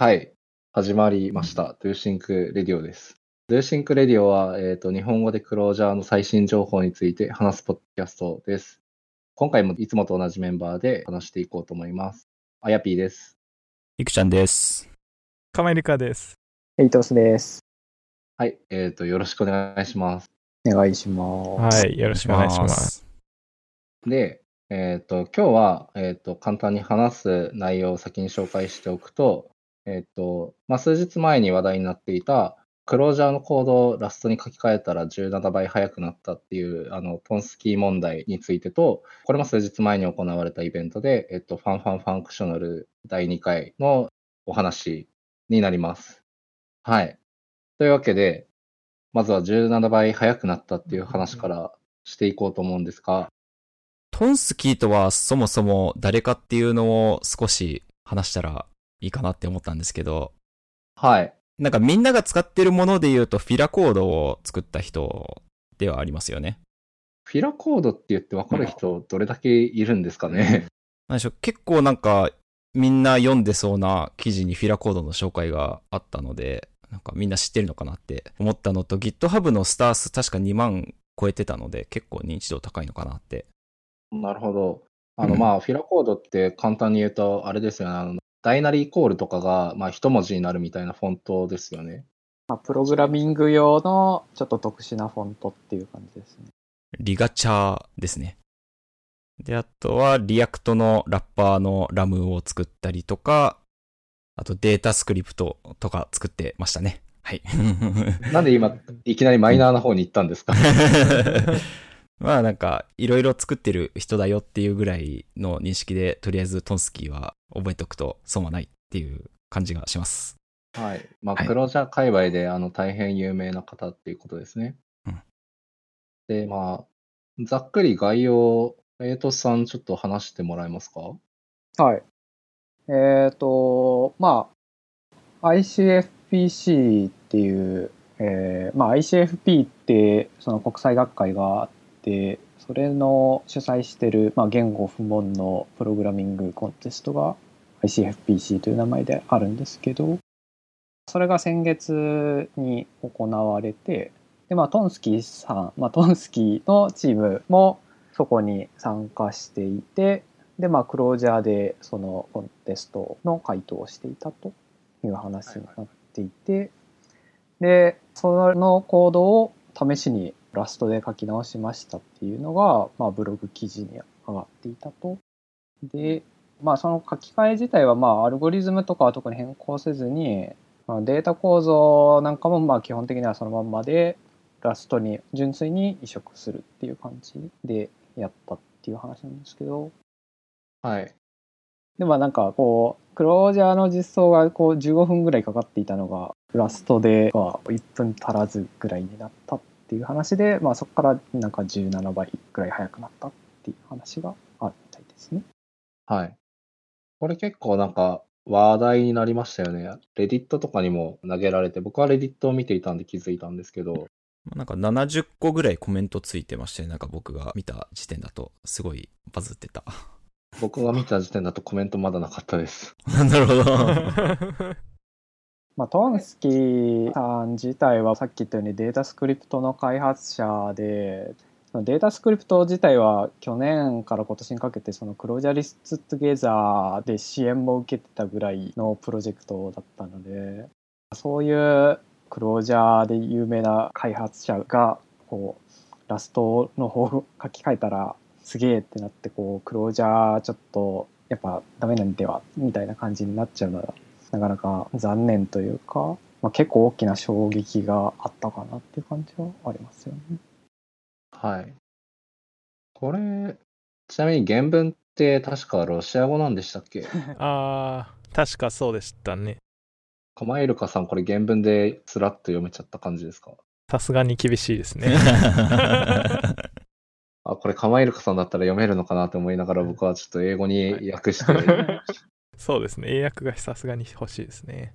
はい。始まりました。 dosync radio です。 dosync radio は、えっ、と、日本語で Clojure の最新情報について話すポッドキャストです。今回もいつもと同じメンバーで話していこうと思います。あやぴーです。いくちゃんです。かまいりかです。エイトスです。はい。えっ、と、よろしくお願いします。お願いします。はい、よろしくお願いします。で、えっ、と、今日は、えっ、と、簡単に話す内容を先に紹介しておくと、えっ、と、まあ、数日前に話題になっていた、 Clojure のコードを Rust に書き換えたら17倍速くなったっていう、あの、 tonsky 問題についてと、これも数日前に行われたイベントで、えっ、と、ファンファンファンクショナル第2回のお話になります。はい。というわけで、まずは17倍速くなったっていう話からしていこうと思うんですが、 tonsky とはそもそも誰かっていうのを少し話したらいいかなって思ったんですけど、はい。なんかみんなが使ってるもので言うとフィラコードを作った人ではありますよね。フィラコードって言って分かる人どれだけいるんですかね。なんでしょう、結構なんかみんな読んでそうな記事にフィラコードの紹介があったので、なんかみんな知ってるのかなって思ったのと、GitHub のスター数確か2万超えてたので、結構認知度高いのかなって。なるほど。あの、うんまあ、 Fira Code って簡単に言うと、あれですよね。あの、ダイナリーイコールとかが、まあ、一文字になるみたいなフォントですよね。まあ、プログラミング用のちょっと特殊なフォントっていう感じですね。 ligature ですね。で、あとは、 React のラッパーの Rum を作ったりとか、あと DataScript とか作ってましたね。はい。なんで今、いきなりマイナーな方に行ったんですか？まあなんか、いろいろ作ってる人だよっていうぐらいの認識で、とりあえずトンスキーは覚えておくと損はないっていう感じがします。はい。まあ、はいクロージャー界隈で、あの、大変有名な方っていうことですね。うんで、まあ、ざっくり概要を、エイトさん、ちょっと話してもらえますか？はい。えっ、と、まあ、ICFPC っていう、えーまあ ICFP ってその国際学会があって、それの主催してる、まあ、言語不問のプログラミングコンテストが ICFPC という名前であるんですけど、それが先月に行われて、で、まあ、トンスキーさん、まあ、トンスキーのチームもそこに参加していて、で、まあ、クロージャーでそのコンテストの回答をしていたという話になっていて、で、そのコードを試しにラストで書き直しましたっていうのが、まあ、ブログ記事に上がっていたと。で、まあ、その書き換え自体は、まあ、アルゴリズムとかは特に変更せずに、まあ、データ構造なんかも、まあ、基本的にはそのまんまで、ラストに純粋に移植するっていう感じでやったっていう話なんですけど、はい。でもなんかこう、クロージャーの実装がこう15分ぐらいかかっていたのが、ラストでは1分足らずぐらいになったっていう話で、まあそこからなんか17倍ぐらい速くなったっていう話があるみたいですね。はい。これ結構なんか話題になりましたよね。レディットとかにも投げられて、僕はレディットを見ていたんで気づいたんですけど、なんか70個ぐらいコメントついてまして、なんか僕が見た時点だとすごいバズってた。僕が見た時点だとコメントまだなかったです。なるほど。まあトンスキーさん自体はさっき言ったようにデータスクリプトの開発者で、データスクリプト自体は去年から今年にかけてそのクロージャリストトゥゲザーで支援も受けてたぐらいのプロジェクトだったので、そういうクロージャーで有名な開発者がこうラストの方を書き換えたらすげえってなってこうクロージャーちょっとやっぱダメなんではみたいな感じになっちゃうのはなかなか残念というか、まあ、結構大きな衝撃があったかなっていう感じはありますよね。はい。これ、ちなみに原文って確かロシア語なんでしたっけ？あー、確かそうでしたね。カマイルカさん、これ原文でスラッと読めちゃった感じですか？さすがに厳しいですね。あ、これカマイルカさんだったら読めるのかなと思いながら僕はちょっと英語に訳して、そうですね。英訳がさすがに欲しいですね。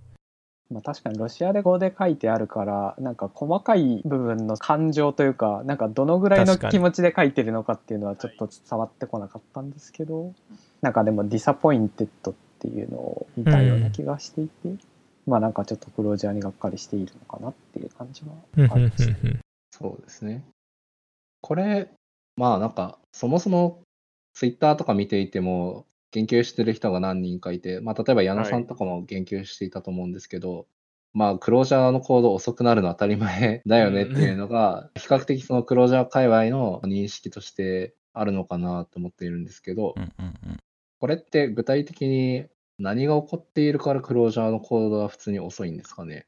まあ、確かにロシア語で書いてあるからなんか細かい部分の感情というかなんかどのぐらいの気持ちで書いてるのかっていうのはちょっと伝わってこなかったんですけど、なんかでも disappointed っていうのを見たような気がしていて、まあなんかちょっと Clojure にがっかりしているのかなっていう感じはうんうんあります。うんそうですね。これ、まあなんか、そもそもツイッターとか見ていても、言及してる人が何人かいて、まあ例えば矢野さんとかも言及していたと思うんですけど、まあ Clojure のコード遅くなるのは当たり前 だよねっていうのが、比較的その Clojure 界隈の認識としてあるのかなと思っているんですけど。これって具体的に何が起こっているからクロージャーのコードは普通に遅いんですかね？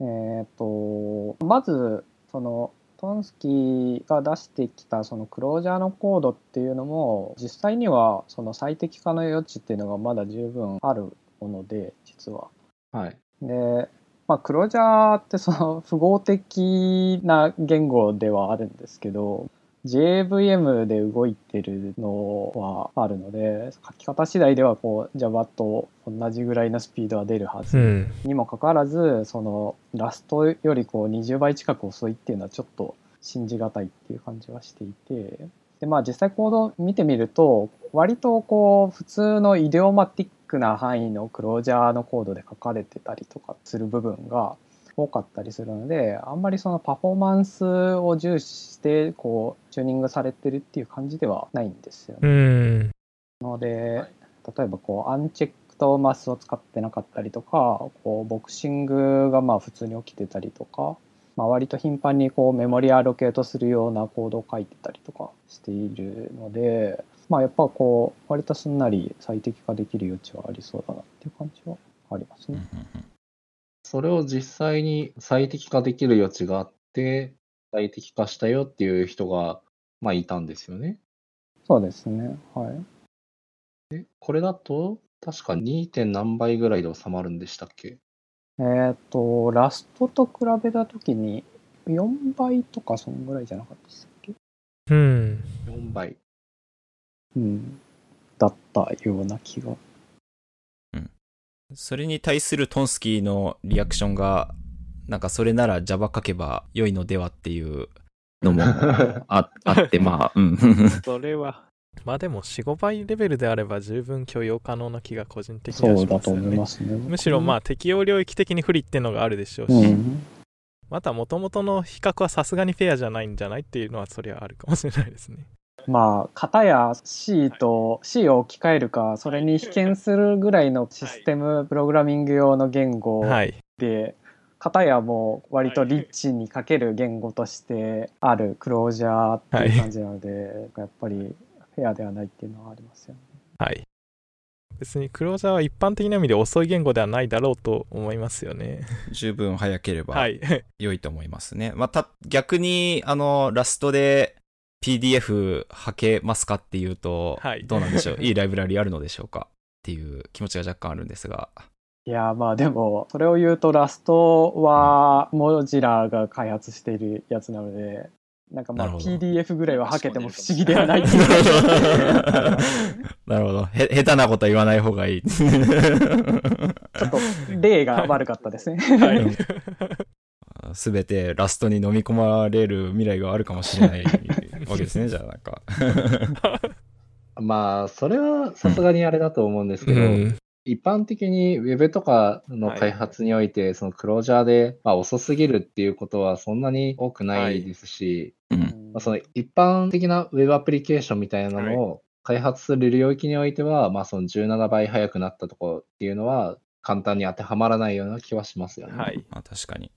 えっ、と、まず、その、トンスキーが出してきたそのクロージャーのコードっていうのも実際にはその最適化の余地っていうのがまだ十分あるもので実は。はい。で、まあ、クロージャーってその符号的な言語ではあるんですけど JVM で動いてるのはあるので書き方次第ではこう Java と同じぐらいのスピードは出るはず。うん。にもかかわらずそのラストよりこう20倍近く遅いっていうのはちょっと信じがたいっていう感じはしていて。でまあ実際コード見てみると割とこう普通のイデオマティックな範囲のクロージャーのコードで書かれてたりとかする部分が多かったりするのであんまりそのパフォーマンスを重視してこうチューニングされてるっていう感じではないんですよね。うんので、例えばこうアンチェックとマスを使ってなかったりとかこうボクシングがまあ普通に起きてたりとか、まあ、割と頻繁にこうメモリアロケートするようなコードを書いてたりとかしているので、まあ、やっぱこう割とすんなり最適化できる余地はありそうだなっていう感じはありますね。うんうんうんそれを実際に最適化できる余地があって、最適化したよっていう人が、まあ、いたんですよね。そうですね。はい。でこれだと、確か 2. 点何倍ぐらいで収まるんでしたっけ？えっ、と、ラストと比べたときに4倍とかそんぐらいじゃなかったですっけ？うん。?4 倍。うん。だったような気が。それに対するトンスキーのリアクションが、なんかそれなら Java 書けば良いのではっていうのもああって、まあ、うん。それは。まあでも4、5倍レベルであれば十分許容可能な気が個人的にはそうだとしますよね。思いますね。むしろまあ適用領域的に不利っていうのがあるでしょうし、うん。また元々の比較はさすがにフェアじゃないんじゃないっていうのはそりゃあるかもしれないですね。まあ、型や C と C を置き換えるか、それに被験するぐらいのシステムプログラミング用の言語はい。で、型やもう割とリッチに書ける言語としてあるクロージャーっていう感じなので、やっぱりフェアではないっていうのはありますよね。はい。別にクロージャーは一般的な意味で遅い言語ではないだろうと思いますよね。十分早ければはい。良いと思いますね。まあ、た、逆に、あの、ラストで PDF はけますかっていうと、はいどうなんでしょう？いいライブラリあるのでしょうか？っていう気持ちが若干あるんですが。いやまあでもそれを言うとラストはモジラが開発しているやつなのでなんかまあ PDF ぐらいははけても不思議ではないっていう なるほど。へ、下手なことは言わない方がいい。ちょっと例が悪かったですね。はい。すべてラストに飲み込まれる未来があるかもしれない わけですね、じゃあなんか。まあ、それはさすがにあれだと思うんですけど、うん一般的に Web とかの開発において、そのクロージャーで、まあ、遅すぎるっていうことはそんなに多くないですし、うん。まあ、その一般的な Web アプリケーションみたいなのを開発する領域においては、まあ、その17倍速くなったところっていうのは簡単に当てはまらないような気はしますよね。はい。まあ確かに。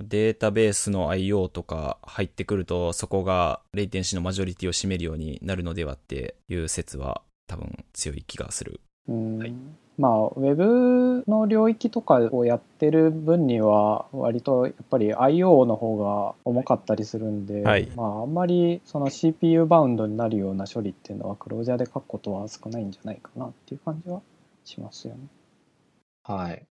データベースの IO とか入ってくると、そこがレイテンシのマジョリティを占めるようになるのではっていう説は多分強い気がする。うんはいまあ、ウェブの領域とかをやってる分には、割とやっぱり I.O. の方が重かったりするんで、はいまあ、あんまりその CPU バウンドになるような処理っていうのは、クロージャーで書くことは少ないんじゃないかなっていう感じはしますよね。はい。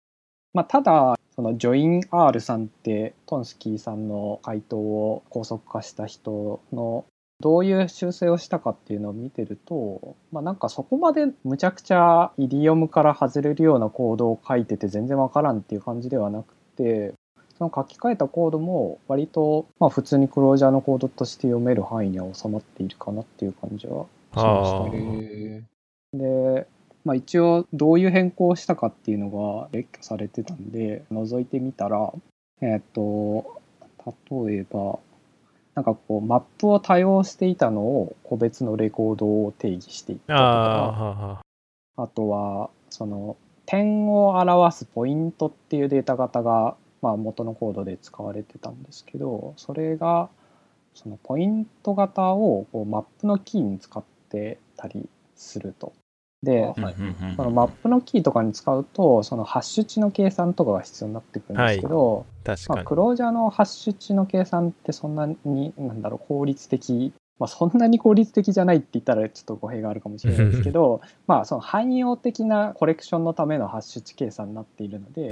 まあ、ただ、そのジョイン R さんって、トンスキーさんの回答を高速化した人のどういう修正をしたかっていうのを見てると、まあ、なんかそこまでむちゃくちゃイディオムから外れるようなコードを書いてて全然わからんっていう感じではなくて、その書き換えたコードも割とまあ普通にクロージャーのコードとして読める範囲には収まっているかなっていう感じはしましたあね。で、まあ、一応どういう変更をしたかっていうのが列挙されてたんで覗いてみたらえっ、と例えばなんかこうマップを多用していたのを個別のレコードを定義していったとかあとはその点を表すポイントっていうデータ型が、まあ、元のコードで使われてたんですけどそれがそのポイント型をこうマップのキーに使ってたりすると。であはいそのマップのキーとかに使うとそのハッシュ値の計算とかが必要になってくるんですけど、まあ、確かに。クロージャーのハッシュ値の計算ってそんなになんだろう効率的、まあ、そんなに効率的じゃないって言ったらちょっと語弊があるかもしれないですけどまあその汎用的なコレクションのためのハッシュ値計算になっているので、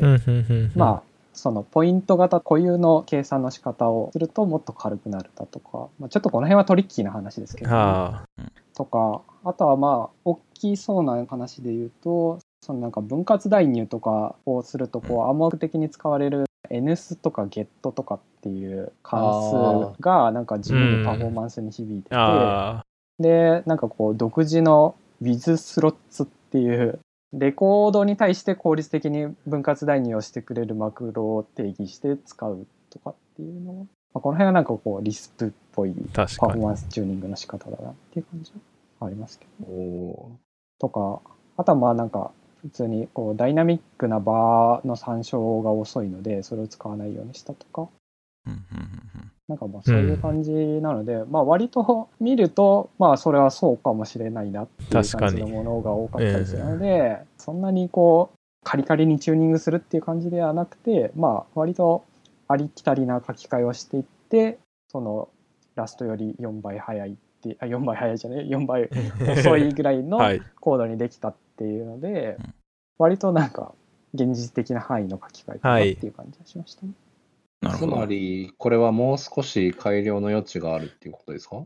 まあそのポイント型固有の計算の仕方をするともっと軽くなるだとか、まあ、ちょっとこの辺はトリッキーな話ですけどね、あとかあとはまあ大きそうな話で言うとそのなんか分割代入とかをするとこう暗黙的に使われる NS とか GET とかっていう関数がなんか地味にパフォーマンスに響いてて、でなんかこう独自の with スロッツっていうレコードに対して効率的に分割代入をしてくれるマクロを定義して使うとかっていうのは、まあ、この辺はなんかこうリスプっぽい。パフォーマンスチューニングの仕方だなっていう感じ。はありますけど。おとかあとはまあなんか普通にこうダイナミックなバーの参照が遅いのでそれを使わないようにしたとか。なんかまあそういう感じなので、まあ割と見るとまあそれはそうかもしれないなっていう感じのものが多かったりするので、そんなにこうカリカリにチューニングするっていう感じではなくてまあ割とありきたりな書き換えをしていってそのラストより4倍速いってあ4倍速いじゃない4倍 遅いぐらいのはい。コードにできたっていうので、うん割となんか現実的な範囲の書き換えかなっていう感じがしましたね。つまなるほど。り、これはもう少し改良の余地があるっていうことですか？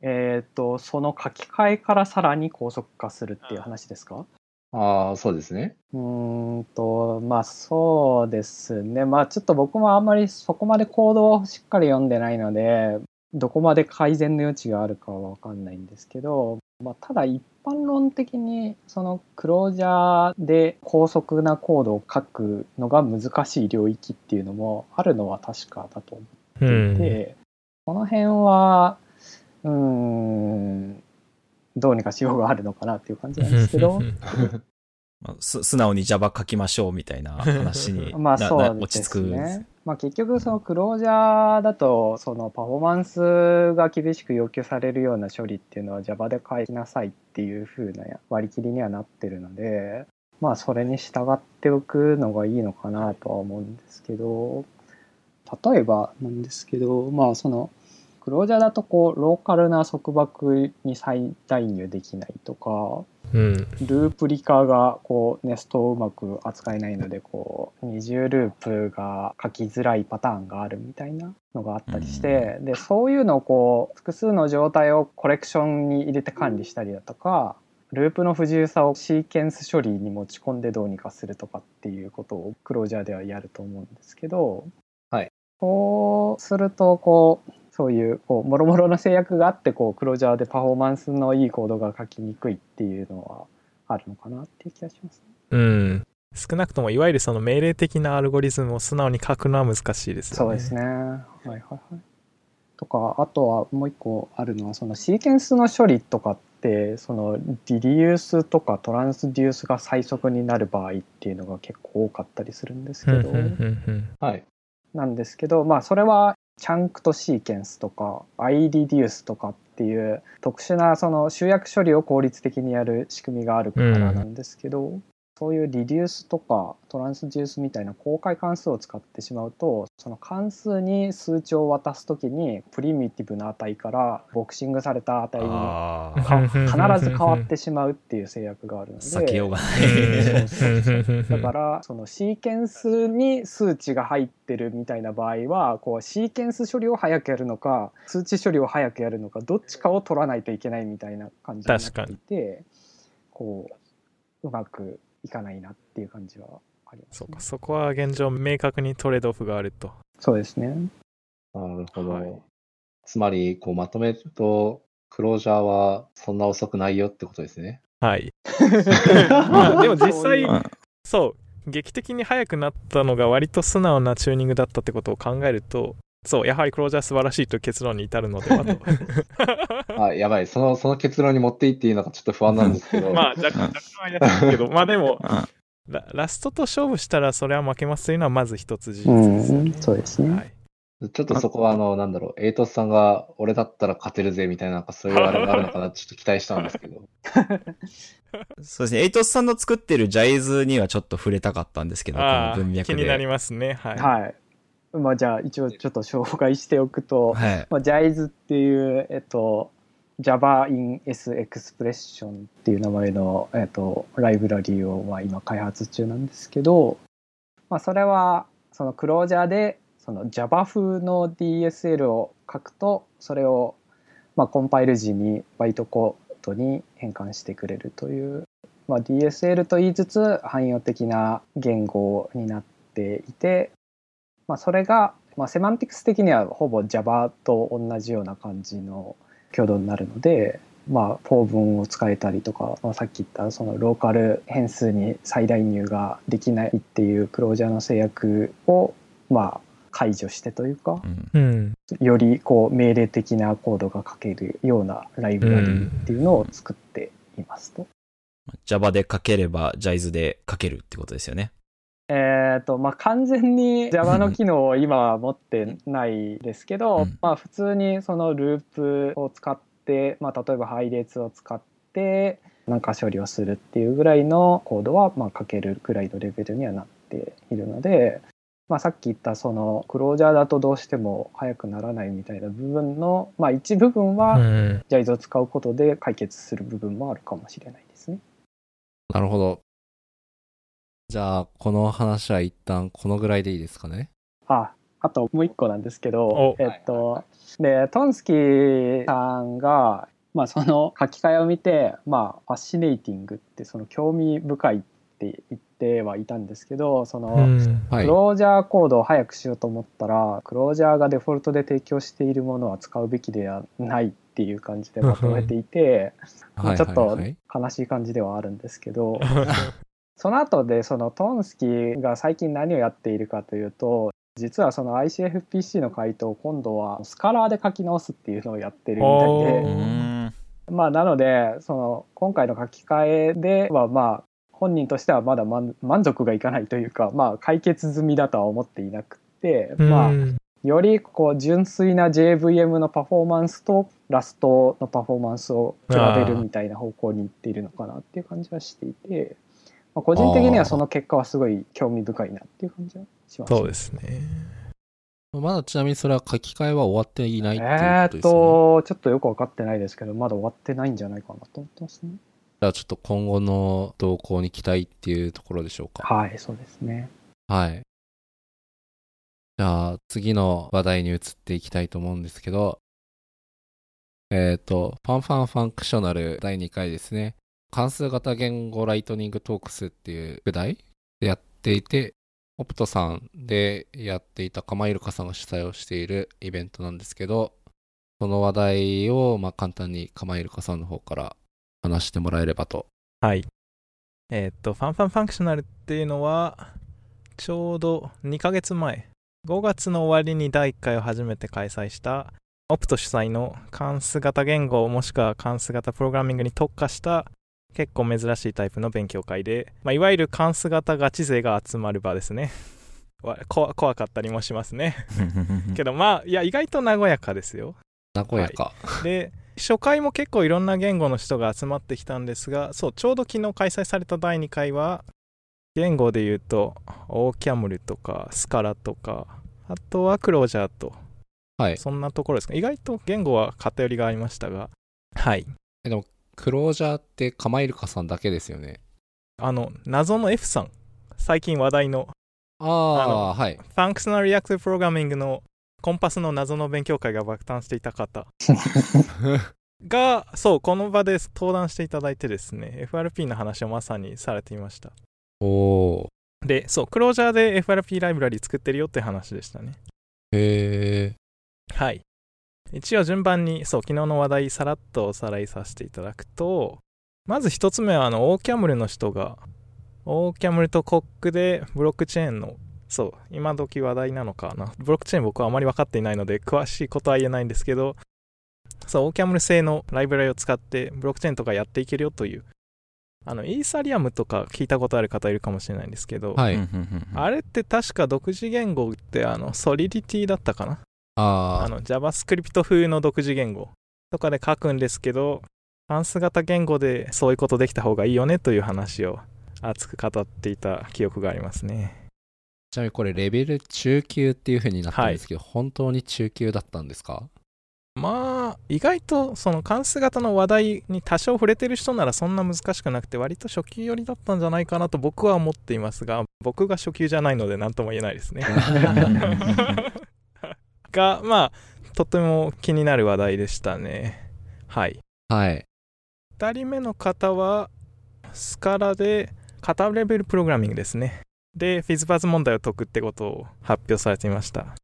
えっ、とその書き換えからさらに高速化するっていう話ですか？ああ、そうですね。うーんとまあそうですねまあちょっと僕もあんまりそこまでコードをしっかり読んでないのでどこまで改善の余地があるかは分かんないんですけど、まあ、ただ一般論的にそのクロージャーで高速なコードを書くのが難しい領域っていうのもあるのは確かだと思うっていん。て、この辺はうーんどうにかしようがあるのかなっていう感じなんですけど まあす素直に Java 書きましょうみたいな話に まあそう落ち着く。まあ結局そのクロージャーだとそのパフォーマンスが厳しく要求されるような処理っていうのは Java で書きなさいっていう風な割り切りにはなってるのでまあそれに従っておくのがいいのかなとは思うんですけど例えばなんですけどまあそのクロージャーだとこうローカルな束縛に再代入できないとかうん。ループリカがこうネストをうまく扱えないのでこう二重ループが書きづらいパターンがあるみたいなのがあったりして、でそういうのをこう複数の状態をコレクションに入れて管理したりだとかループの不自由さをシーケンス処理に持ち込んでどうにかするとかっていうことをクロージャーではやると思うんですけど、はい、そうするとこうそういうこう諸々の制約があってこうクロージャーでパフォーマンスのいいコードが書きにくいっていうのはあるのかなっていう気がします、ね。うん。少なくともいわゆるその命令的なアルゴリズムを素直に書くのは難しいですよね。そうですね。はいはいはい。とかあとはもう一個あるのはそのシーケンスの処理とかってそのリリユースとかトランスデュースが最速になる場合っていうのが結構多かったりするんですけど、はい。なんですけどまあそれはチャンクとシーケンスとか iReduce とかっていう特殊なその集約処理を効率的にやる仕組みがあるからなんですけど、そういうリデュースとかトランスデュースみたいな公開関数を使ってしまうとその関数に数値を渡すときにプリミティブな値からボクシングされた値に必ず変わってしまうっていう制約があるので。避けようがなうんい。だからそのシーケンスに数値が入ってるみたいな場合はこうシーケンス処理を早くやるのか数値処理を早くやるのかどっちかを取らないといけないみたいな感じになっていてこううまくいかないなっていう感じはあります、ねそうか、。そこは現状明確にトレードオフがあると。そうですね。なるほど。はいつまり、こうまとめると、クロージャーはそんな遅くないよってことですね。はい。まあでも実際うんそう、劇的に速くなったのが割と素直なチューニングだったってことを考えると、そう、やはりクロージャー素晴らしいという結論に至るのではと。あ、やばい。その、その結論に持っていっていいのかちょっと不安なんですけど。まあ、若干、若干怪しいけど、まあでも、うんララストと勝負したらそれは負けますというのはまず一つ事実うんですよね。そうですねはいちょっとそこは、あの、なんだろう、エイトスさんが、俺だったら勝てるぜ、みたいな、なんかそういうあれがあるのかな、ちょっと期待したんですけど。そうですね。エイトスさんの作ってるジャイズにはちょっと触れたかったんですけど、このああ文脈で。気になりますね。はい。はい。まあじゃあ一応ちょっと紹介しておくと、はい。まあ、JIZE っていう、えっと、Java in S Expression っていう名前の、えっと、ライブラリーを、まあ、今開発中なんですけど、まあ、それはその Clojure でその Java 風の DSL を書くとそれを、まあ、コンパイル時にバイトコードに変換してくれるという、まあ、DSL と言いつつ汎用的な言語になっていて、まあ、それが、まあ、セマンティクス的にはほぼ Java と同じような感じの挙動になるので、まあ、フォー文を使えたりとか、まあ、さっき言ったそのローカル変数に再代入ができないっていう Clojure の制約を、まあ、解除してというかうんうん。よりこう命令的なコードが書けるようなライブラリーっていうのを作っていますと。Java で書ければ、ジャイズで書けるってことですよね。えーとまあ、完全に Java の機能を今は持ってないですけど、うんまあ、普通にそのループを使って、まあ、例えば配列を使ってなんか処理をするっていうぐらいのコードはまあ書けるぐらいのレベルにはなっているので、まあ、さっき言ったそのクロージャーだとどうしても速くならないみたいな部分の、まあ、一部分うはん。JIZE を使うことで解決する部分もあるかもしれないですね。なるほど。じゃあ、この話は一旦このぐらいでいいですかね？あ、あともう一個なんですけどお、えっと、で、トンスキーさんが、まあその書き換えを見て、まあ、ファッシネイティングってその興味深いって言ってはいたんですけど、その。クロージャーコードを早くしようと思ったら、クロージャーがデフォルトで提供しているものは使うべきではないっていう感じでまとめていて、まあちょっとはい悲しい感じではあるんですけど、その後でそのトンスキーが最近何をやっているかというと実はその ICFPC の回答を今度はスカラーで書き直すっていうのをやってるみたいで。まあなのでその今回の書き換えではまあ本人としてはまだ満満足がいかないというかまあ解決済みだとは思っていなくてまあうんよりこう純粋な JVM のパフォーマンスとラストのパフォーマンスを比べるみたいな方向にいっているのかなっていう感じはしていて、まあ、個人的にはその結果はすごい興味深いなっていう感じはします、そうですね。まだちなみにそれは書き換えは終わっていないっていうえーっことですよね。とちょっとよく分かってないですけどまだ終わってないんじゃないかなと思ってますねじゃあちょっと今後の動向に期待っていうところでしょうか。はいそうですねはい。じゃあ次の話題に移っていきたいと思うんですけど、えっ、と、ファンファンファンクショナル第2回ですね。関数型言語 lightning talks っていう副題でやっていて、オプトさんでやっていたカマイルカさんが主催をしているイベントなんですけど、その話題をまあ簡単にカマイルカさんの方から話してもらえればと。はい。えーっと、ファンファンファンクショナルっていうのは、ちょうど2ヶ月前、5月の終わりに第1回を初めて開催した、オプト主催の関数型言語もしくは関数型プログラミングに特化した結構珍しいタイプの勉強会で、まあ、いわゆる関数型ガチ勢が集まる場ですね。わこ怖かったりもしますね。けどまあ、いや、意外と和やかですよ。和やか。で初回も結構いろんな言語の人が集まってきたんですがそうちょうど昨日開催された第2回は言語で言うとオーキャムルとかスカラとかあとはクロージャーとはい。そんなところですか意外と言語は偏りがありましたがはいクロージャーってカマイルカさんだけですよね。あの謎の F さん最近話題のああ、はい。 functional reactive programming の connpass の謎の勉強会が爆誕していた方 がそうこの場で登壇していただいてですね FRP の話をまさにされていましたおおでそう Clojure で FRP ライブラリ作ってるよって話でしたねー。へえ。はい一応順番にそう昨日の話題さらっとおさらいさせていただくとまず一つ目はあの OCaml の人が OCaml とコックでブロックチェーンのそう今時話題なのかな。ブロックチェーン僕はあまり分かっていないので詳しいことは言えないんですけどそう OCaml 製のライブラリを使ってブロックチェーンとかやっていけるよという。あのイーサリアムとか聞いたことある方いるかもしれないんですけど、はい。あれって確か独自言語ってあのソリディティだったかなあの JavaScript 風の独自言語とかで書くんですけど関数型言語でそういうことできた方がいいよねという話を熱く語っていた記憶がありますね。ちなみにこれレベル中級っていう風になってるんですけど、本当に中級だったんですか？まあ意外とその関数型の話題に多少触れてる人ならそんな難しくなくて割と初級寄りだったんじゃないかなと僕は思っていますが僕が初級じゃないので何とも言えないですねがまあとても気になる話題でしたね。はい。はい。2人目の方はスカラで型レベルプログラミングですね。でフィズバズ問題を解くってことを発表されていました。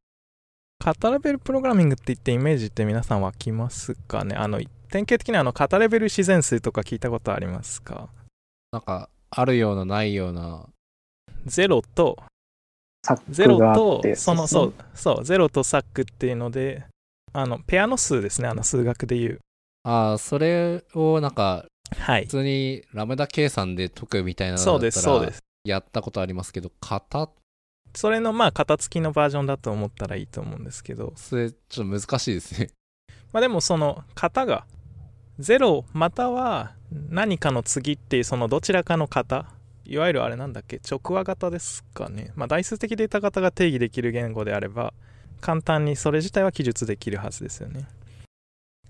型レベルプログラミングって言ってイメージって皆さん湧きますかね？あの典型的にあの型レベル自然数とか聞いたことありますか？なんか、あるようなないような、ゼロとサッゼロクがあとってそのそうそうゼロとサックっていうのであのペアの数ですねあの数学でいう。ああ、それをなんか、はい。普通にラムダ計算で解くみたいなのだそうでったらすそうです。やったことありますけど、型？それのまあ型付きのバージョンだと思ったらいいと思うんですけど。それちょっと難しいですね。まあでもその型が0または何かの次っていうそのどちらかの型いわゆるあれなんだっけ？直和型ですかね。まあ代数的データ型が定義できる言語であれば簡単にそれ自体は記述できるはずですよね。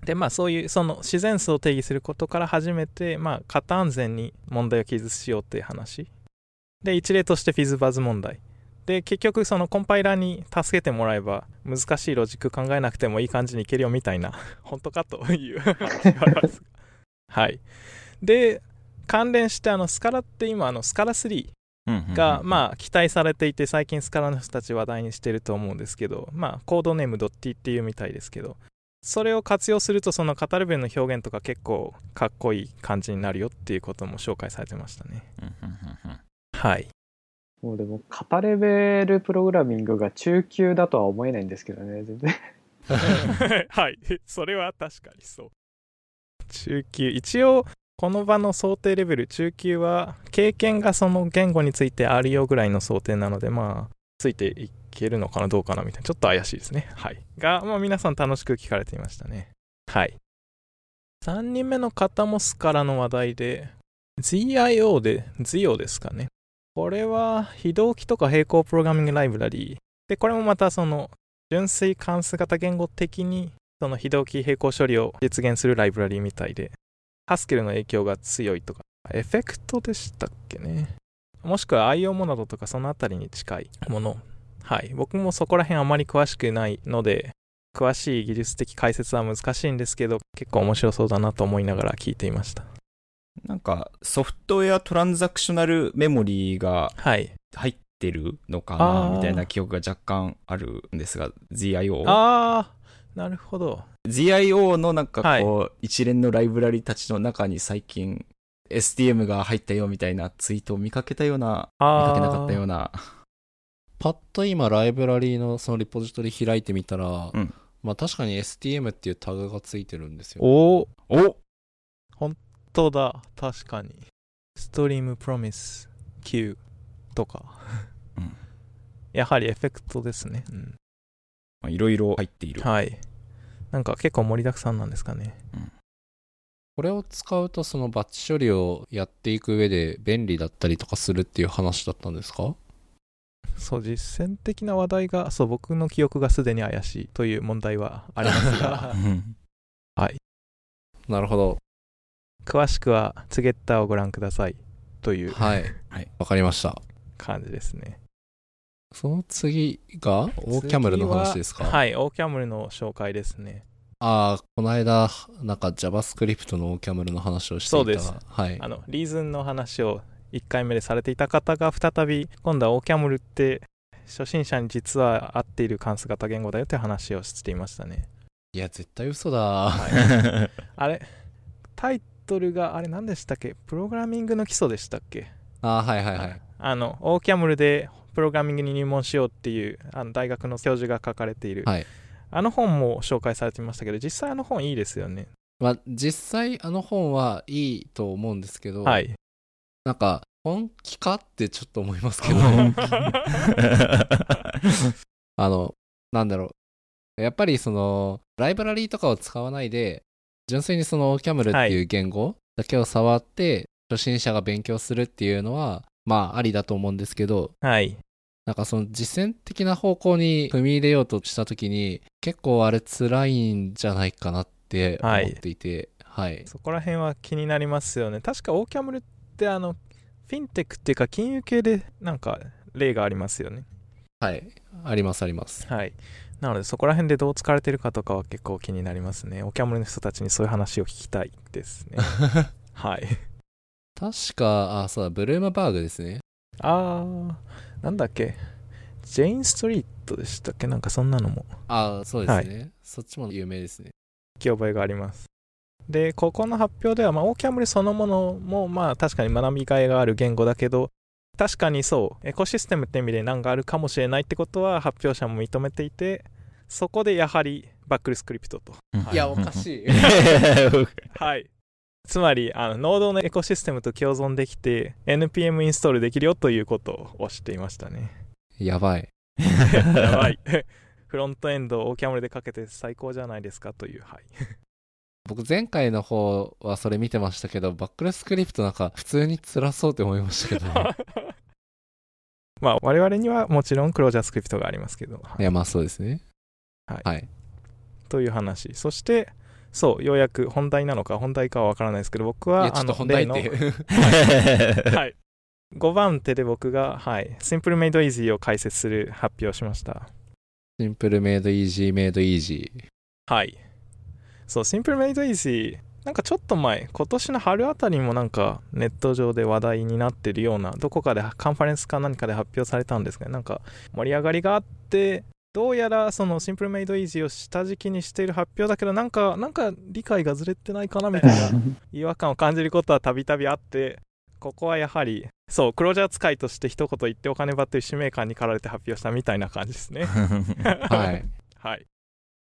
でまあそういうその自然数を定義することから始めてまあ型安全に問題を記述しようっていう話。で一例としてフィズバズ問題。で結局そのコンパイラーに助けてもらえば難しいロジック考えなくてもいい感じにいけるよみたいな。本当かという話があります。はい。で関連してあのスカラって今あのスカラ3がまあ期待されていて最近スカラの人たち話題にしてると思うんですけどまあコードネーム .t っていうみたいですけどそれを活用するとそのカタレベルの表現とか結構かっこいい感じになるよっていうことも紹介されてましたね。はい。もうでも型レベルプログラミングが中級だとは思えないんですけどね全然。はい。それは確かにそう。中級。一応この場の想定レベル中級は経験がその言語についてあるよぐらいの想定なのでまあついていけるのかなどうかなみたいなちょっと怪しいですね。はい。が、まあ、皆さん楽しく聞かれていましたね。はい。3人目の方もスカラの話題で ZIO で ZIO ですかね。これは非同期とか並行プログラミングライブラリー。でこれもまたその純粋関数型言語的にその非同期並行処理を実現するライブラリーみたいで。ハスケルの影響が強いとか。エフェクトでしたっけね。もしくは IO モナドとかそのあたりに近いもの。はい。僕もそこら辺あまり詳しくないので詳しい技術的解説は難しいんですけど結構面白そうだなと思いながら聞いていました。なんかソフトウェアトランザクショナルメモリーがはい。入ってるのかなみたいな記憶が若干あるんですが ZIO あーなるほど。ZIO のなんかこう、一連のライブラリたちの中に最近 STM が入ったよみたいなツイートを見かけたような見かけなかったような。パッと今ライブラリーのそのリポジトリ開いてみたら、うん。まあ確かに STM っていうタグがついてるんですよ。おおお。本当だ。確かに。ストリームプロミス Q とか、うん。やはりエフェクトですね、うん。まあいろいろ入っている。はいなんか結構盛りだくさんなんですかね。これを使うとそのバッチ処理をやっていく上で便利だったりとかするっていう話だったんですか？そう実践的な話題がそう僕の記憶がすでに怪しいという問題はありますが。うん。なるほど。詳しくはツゲッターをご覧ください。という。はい。はい。わかりました。感じですねその次が OCaml の話ですか？次ははい OCaml の紹介ですね。ああ、この間、なんか JavaScript の OCaml の話をしていた。そうです。はい。あ。のリーズンの話を1回目でされていた方が再び今度は OCaml って初心者に実は合っている関数型言語だよって話をしていましたね。いや、絶対嘘だ。あれ？タイトルがあれ何でしたっけ？プログラミングの基礎でしたっけ？あーはいはいはい。あのオーキャムルでプログラミングに入門しようっていうあの大学の教授が書かれている、はい。あの本も紹介されてましたけど実際あの本いいですよね。まあ、実際あの本はいいと思うんですけど、はい。なんか、本気かってちょっと思いますけど、あの、なんだろう。やっぱりその、ライブラリーとかを使わないで、純粋にその OCaml っていう言語だけを触って、初心者が勉強するっていうのは、まあ、ありだと思うんですけど、はいなんかその実践的な方向に踏み入れようとしたときに、結構あれ辛いんじゃないかなって思っていて、はい。そこら辺は気になりますよね確かオーキャムルってあのフィンテックっていうか金融系でなんか例がありますよねはい。ありますあります。はいなのでそこら辺でどう使われてるかとかは結構気になりますねオーキャムルの人たちにそういう話を聞きたいですね はい確か、あ、そうだ、ブルームバーグですね。あーなんだっけ？ジェインストリートでしたっけ？なんかそんなのも。あ、そうですね。そっちも有名ですね。聞き覚えがあります。でここの発表では、まあ、オーキャムルそのものもまあ確かに学びがいがある言語だけど確かにそう。エコシステムって意味で何かあるかもしれないってことは発表者も認めていてそこでやはりバックルスクリプトと。いや、おかしい。はい つまりあのノードのエコシステムと共存できて NPM インストールできるよということを知っていましたね。やばい。やばい。フロントエンドをオーキャムルでかけて最高じゃないですかというはい。僕前回の方はそれ見てましたけど、バックルスクリプトなんか普通に辛そうって思いましたけど、ね、まあ我々にはもちろんクロージャースクリプトがありますけど、はい。いや、まあそうですね。はい。はい。という話。そしてそうようやく本題なのか本題かは分からないですけど僕はいや、ちょっと本題って。はい。5番手で僕が、はい、シンプルメイドイージーを解説する発表をしました。シンプルメイドイージーメイドイージー。はい。そうシンプルメイドイージーなんかちょっと前今年の春あたりもなんかネット上で話題になってるようなどこかでカンファレンスか何かで発表されたんですがなんか盛り上がりがあってどうやらそのシンプルメイドイージーを下敷きにしている発表だけどなんかなんか理解がずれてないかなみたいな違和感を感じることはたびたびあってここはやはりそうクロージャー使いとして一言言ってお金ばという使命感に駆られて発表したみたいな感じですね。はい。はい。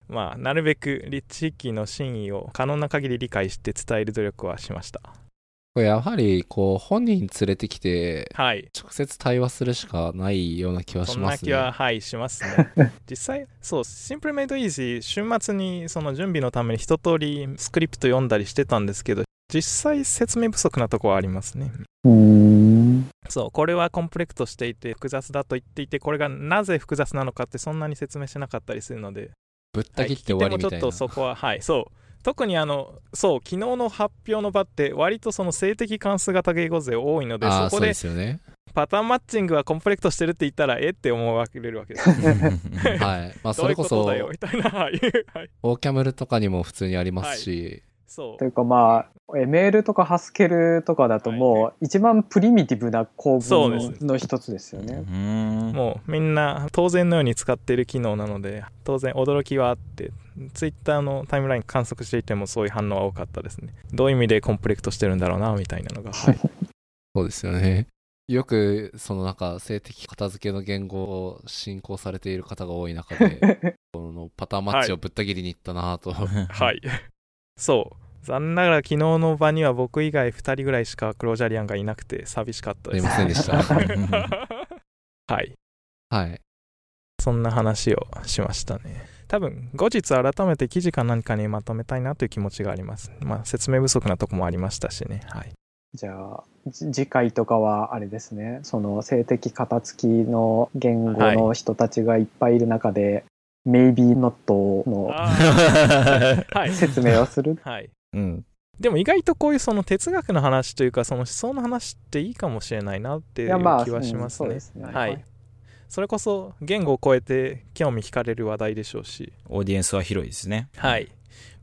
まあなるべくリッチヒッキーの真意を可能な限り理解して伝える努力はしましたこれやはり、こう、本人連れてきて、はい直接対話するしかないような気はそしますね。んな気ははいしますね 実際そうシンプルメイドイージー週末にその準備のために一通りスクリプト読んだりしてたんですけど実際説明不足なところはありますねうーん。そうこれはコンプレクトしていて複雑だと言っていてこれがなぜ複雑なのかってそんなに説明しなかったりするのでぶった切って終わりみたいな。はい、聞いてもちょっとそこははいそう特にあのそう昨日の発表の場って割とその性的関数型迎合勢多いのでそこでですよね。パターンマッチングはコンプレクトしてるって言ったらえって思われるわけですはい。まあ、そうれことそオーキャムルとかにも普通にありますし、そうというかまあ、ML とかハスケルとかだともう一番プリミティブな構文の一つですよね。もうみんな当然のように使っている機能なので当然驚きはあってツイッターのタイムライン観測していてもそういう反応は多かったですねどういう意味でコンプレクトしてるんだろうなみたいなのが、はい、そうですよね。よく、そのなんか、性的片付けの言語を進行されている方が多い中で、このパターンマッチをぶった切りに行ったなと。はい。そう。残念ながら昨日の場には僕以外2人ぐらいしかクロージャリアンがいなくて寂しかったです。すいませんでした はい。はい。そんな話をしましたね。多分後日改めて記事か何かにまとめたいなという気持ちがあります。まあ説明不足なとこもありましたしね。はい。じゃあじ次回とかはあれですねその性的型付きの言語の人たちがいっぱいいる中で、Maybe Not のはい。説明をする？はい。うん。でも意外とこういうその哲学の話というかその思想の話っていいかもしれないなっていう気はしますねうんそうで。すねはい。それこそ言語を超えて興味惹かれる話題でしょうし、オーディエンスは広いですね。はい。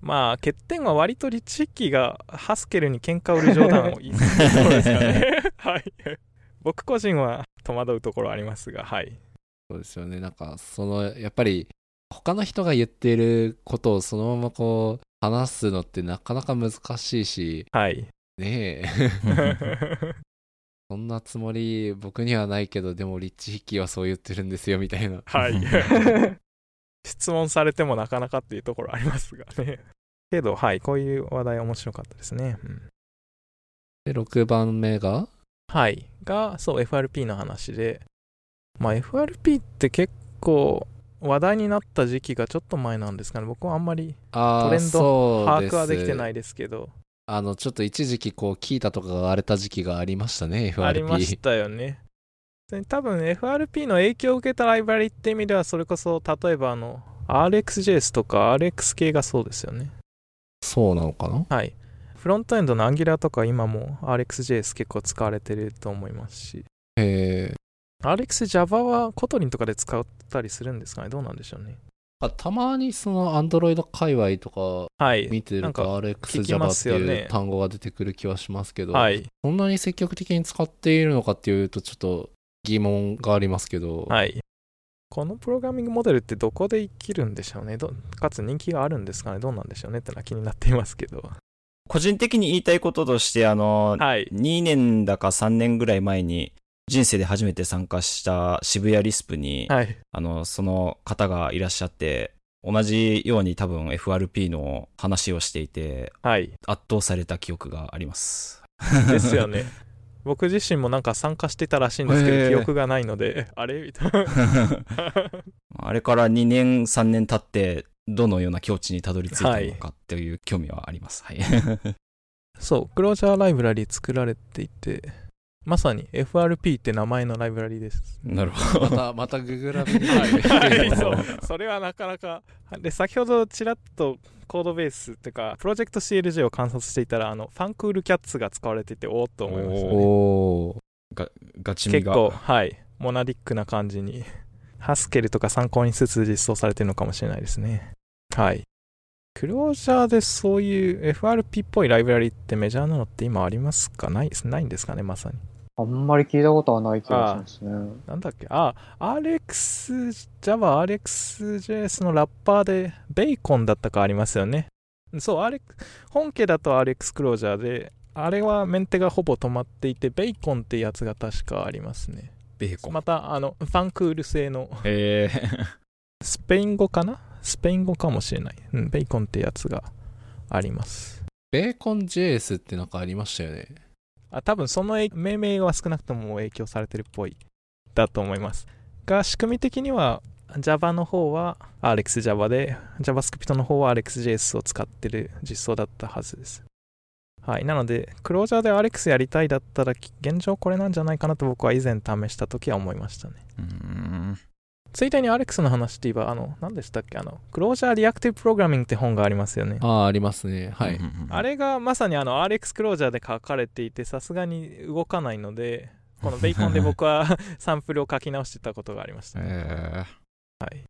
まあ、欠点は割とリッチヒッキーがハスケルに喧嘩を売る冗談を言い過ぎるところですかね。はい。僕個人は戸惑うところありますが、はい。そうですよね。なんか、その、やっぱり、他の人が言っていることをそのままこう、話すのってなかなか難しいし、はい。ねえ、そんなつもり僕にはないけど、でもリッチヒッキーはそう言ってるんですよ、みたいな。はい。質問されてもなかなかっていうところありますがね。けど、はい、こういう話題面白かったですね。うんで、6番目が？はい。が、そう、FRP の話で、まあ、FRP って結構話題になった時期がちょっと前なんですかね。僕はあんまりトレンド把握はできてないいですけど、あの、ちょっと一時期こう、キータとかが荒れた時期がありましたね、FRP。ありましたよね。で多分 FRP の影響を受けたライブラリって意味では、それこそ例えばあの RxJS とか RX 系がそうですよね。そうなのかな？はい。フロントエンドの Angular とか今も RxJS 結構使われてると思いますし、へえ。RxJava は Kotlin とかで使ったりするんですかね？どうなんでしょうね。あたまにその、アンドロイド界隈とかはい。見てるとなんか聞き RxJava ってますよねいう単語が出てくる気はしますけど、はい。そんなに積極的に使っているのかっていうと、ちょっと疑問がありますけど、はい。このプログラミングモデルってどこで生きるんでしょうね？どかつ人気があるんですかね？どうなんでしょうねってのは気になっていますけど。個人的に言いたいこととして、あの、はい。2年だか3年ぐらい前に、人生で初めて参加した渋谷リスプに、はい。あの、その方がいらっしゃって、同じように多分 FRP の話をしていて、はい。圧倒された記憶があります。ですよね。僕自身もなんか参加してたらしいんですけど、へー記憶がないので、あれ？みたいな。あれから2年、3年経って、どのような境地にたどり着いたのかっていう興味はあります。はい。そう、クロージャーライブラリ作られていて、まさに FRP って名前のライブラリです。なるほど。また、またググラビにはい、そうそれはなかなか。で、先ほどちらっとコードベースっていうか、プロジェクト CLJ を観察していたら、あの、ファンクールキャッツが使われていて、おーっと思いましたね。おーがガチ味が。結構、はい、モナディックな感じに、ハスケルとか参考にしつつ実装されてるのかもしれないですね。はい。クロージャーでそういう FRP っぽいライブラリってメジャーなのって今ありますか？ないないんですかね、まさに。あんまり聞いたことはない気がしますね。なんだっけ？あ、RX、Java、RxJS のラッパーで、ベーコンだったかありますよね。そう、RX、本家だと RX クロージャーで、あれはメンテがほぼ止まっていて、ベーコンってやつが確かありますね。ベーコン。また、あの、ファンクール製の、えスペイン語かな？スペイン語かもしれない。うん、ベーコンってやつがあります。ベーコン JS ってなんかありましたよね。あ多分その命名は少なくとも影響されてるっぽい。だと思います。が仕組み的には Java の方は RxJava で JavaScript の方は RxJS を使ってる実装だったはずです。はいなのでクロージャーで Rx やりたいだったら現状これなんじゃないかなと僕は以前試した時は思いましたね。うん。ついでに Rx の話って言えばあの何でしたっけ？あのクロージャーリアクティブプログラミングって本がありますよね。ああ、ありますね。はい。あれがまさにあの RX クロージャーで書かれていてさすがに動かないので このベーコンで僕は サンプルを書き直してたことがありました、ね。えはい、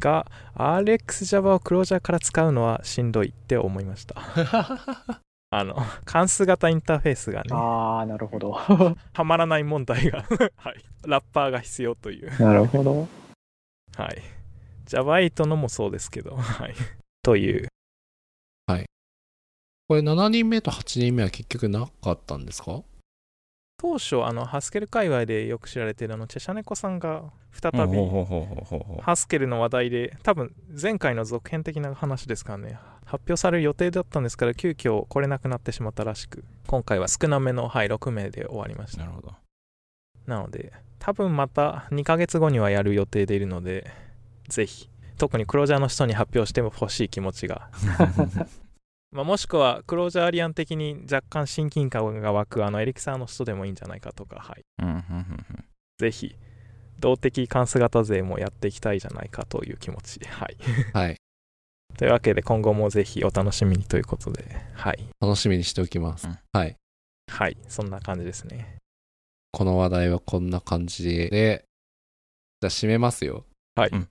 が RxJava をクロージャーから使うのはしんどいって思いました あの 関数型インターフェースがねああ、なるほど。はまらない問題が、はい、ラッパーが必要という。なるほど。はい。Java8 のもそうですけどはい。という。これ7人目と8人目は結局なかったんですか？当初あのハスケル界隈でよく知られているあのチェシャネコさんが再びハスケルの話題で多分前回の続編的な話ですからね。発表される予定だったんですから急遽来れなくなってしまったらしく今回は少なめの、はい、6名で終わりました。なるほど。なので多分また2ヶ月後にはやる予定でいるのでぜひ特にクロージャーの人に発表しても欲しい気持ちが、まあ、もしくはクロージャーアリアン的に若干親近感が湧くあのエリクサーの人でもいいんじゃないかとかはいぜひ動的関数型勢もやっていきたいじゃないかという気持ちはいはい。というわけで今後もぜひお楽しみにということで、はい。楽しみにしておきます。うんはい。はい、そんな感じですね。この話題はこんな感じで、じゃあ締めますよ。はいうん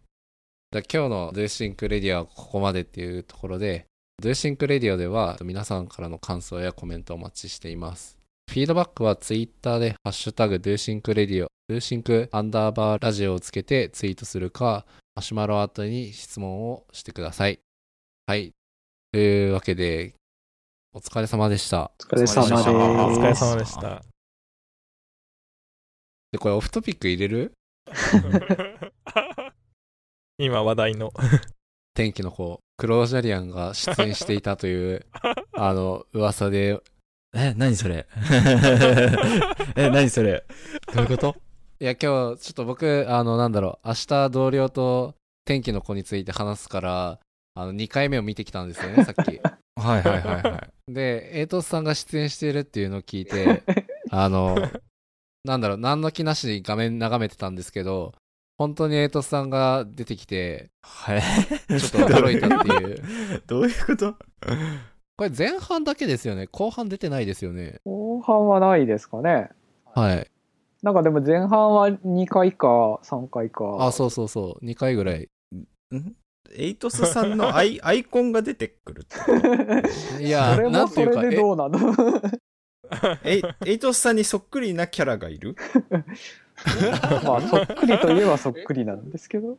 じゃあ今日の DoSync Radio はここまでっていうところで、DoSync Radio では皆さんからの感想やコメントをお待ちしています。フィードバックは Twitter でハッシュタグ DoSync Radio、DoSync アンダーバーラジオをつけてツイートするか、マシュマロアートに質問をしてください。はい。というわけで、お疲れ様でした。お疲れ様です。おお疲れ様様でした。で、これオフトピック入れる？今話題の。天気の子、クロージャリアンが出演していたという、あの、噂で、え、何それ？え、何それ？どういうこと？いや、今日、ちょっと僕、あの、なんだろう、明日同僚と天気の子について話すから、あの、2回目を見てきたんですよね、さっき。はいはいはいはい。で、エイトスさんが出演しているっていうのを聞いて、あの、なんだろう、何の気なしに画面眺めてたんですけど、本当にエイトスさんが出てきて、はい。ちょっと驚いたっていう。どういうこと？これ前半だけですよね。後半出てないですよね。後半はないですかね。はい。なんかでも前半は2回か3回か。あ、そうそうそう。2回ぐらい。エイトスさんの アイアイコンが出てくるって いや、それなんていうか、もそれでえどうなの？えエイトスさんにそっくりなキャラがいる？まあそっくりといえばそっくりなんですけど。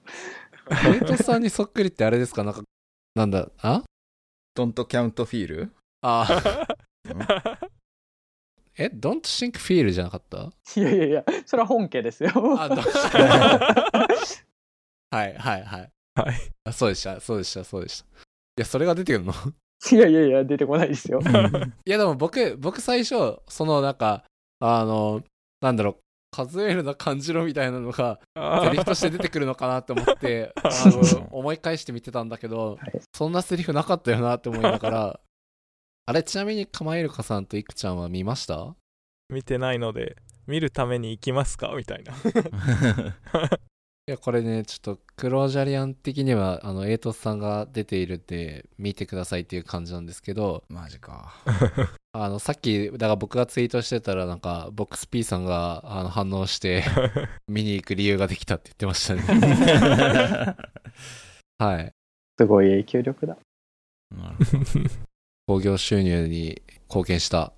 エイトスさんにそっくりってあれですか？なんか、なんだ、あ？ドントキャウントフィール？あ、え ?Don't think feel じゃなかった？いやいやいや、それは本家ですよ。あ、どう はいはいはい。はい。あそうでした、そうでした、そうでした。いや、それが出てくるの？いやいやいや、出てこないですよ。いや、でも僕、僕最初、そのなんか、あの、なんだろう、数えるな感じろみたいなのが、セリフとして出てくるのかなって思って、あの、思い返して見てたんだけど、はい。そんなセリフなかったよなって思いながら、あれ、ちなみに、かまえるかさんといくちゃんは見ました？見てないので、見るために行きますか？みたいな。いや、これね、ちょっと、クロージャリアン的には、あの、エイトスさんが出ているんで、見てくださいっていう感じなんですけど、マジか。あの、さっき、だから僕がツイートしてたら、なんか、ボックス P さんが、あの、反応して、見に行く理由ができたって言ってましたね。はい。すごい影響力だ。なるほ興行収入に貢献した。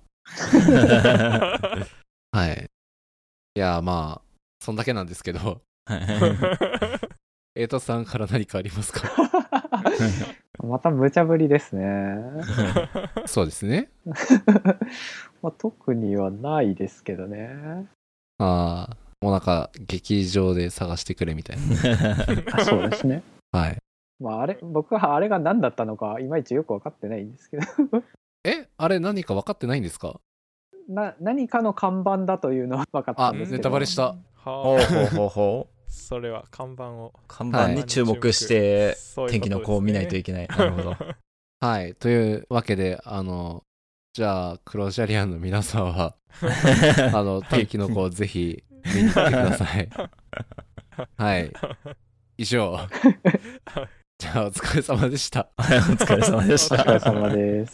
どはい。いや、まあ、そんだけなんですけど、エイトさんから何かありますか？また無茶ぶりですね。そうですね。まあ、特にはないですけどね。ああ、もうなんか、劇場で探してくれみたいあそうですね。な。はい。まあ、あれ、僕はあれが何だったのか、いまいちよく分かってないんですけど、え？あれ何か分かってないんですか？な何かの看板だというのは分かったあ、んですけど。ネタバレした。ほうはほうほうほう。あ、それは看板を。看板に注目して、天気の子を見ないといけない。なるほど。はい。というわけで、あの、じゃあ、クロージャリアンの皆さんは、あの、天気の子をぜひ見に来てください。はい。以上。じゃあ、お疲れ様でした。お疲れ様でしたお疲。れ様です。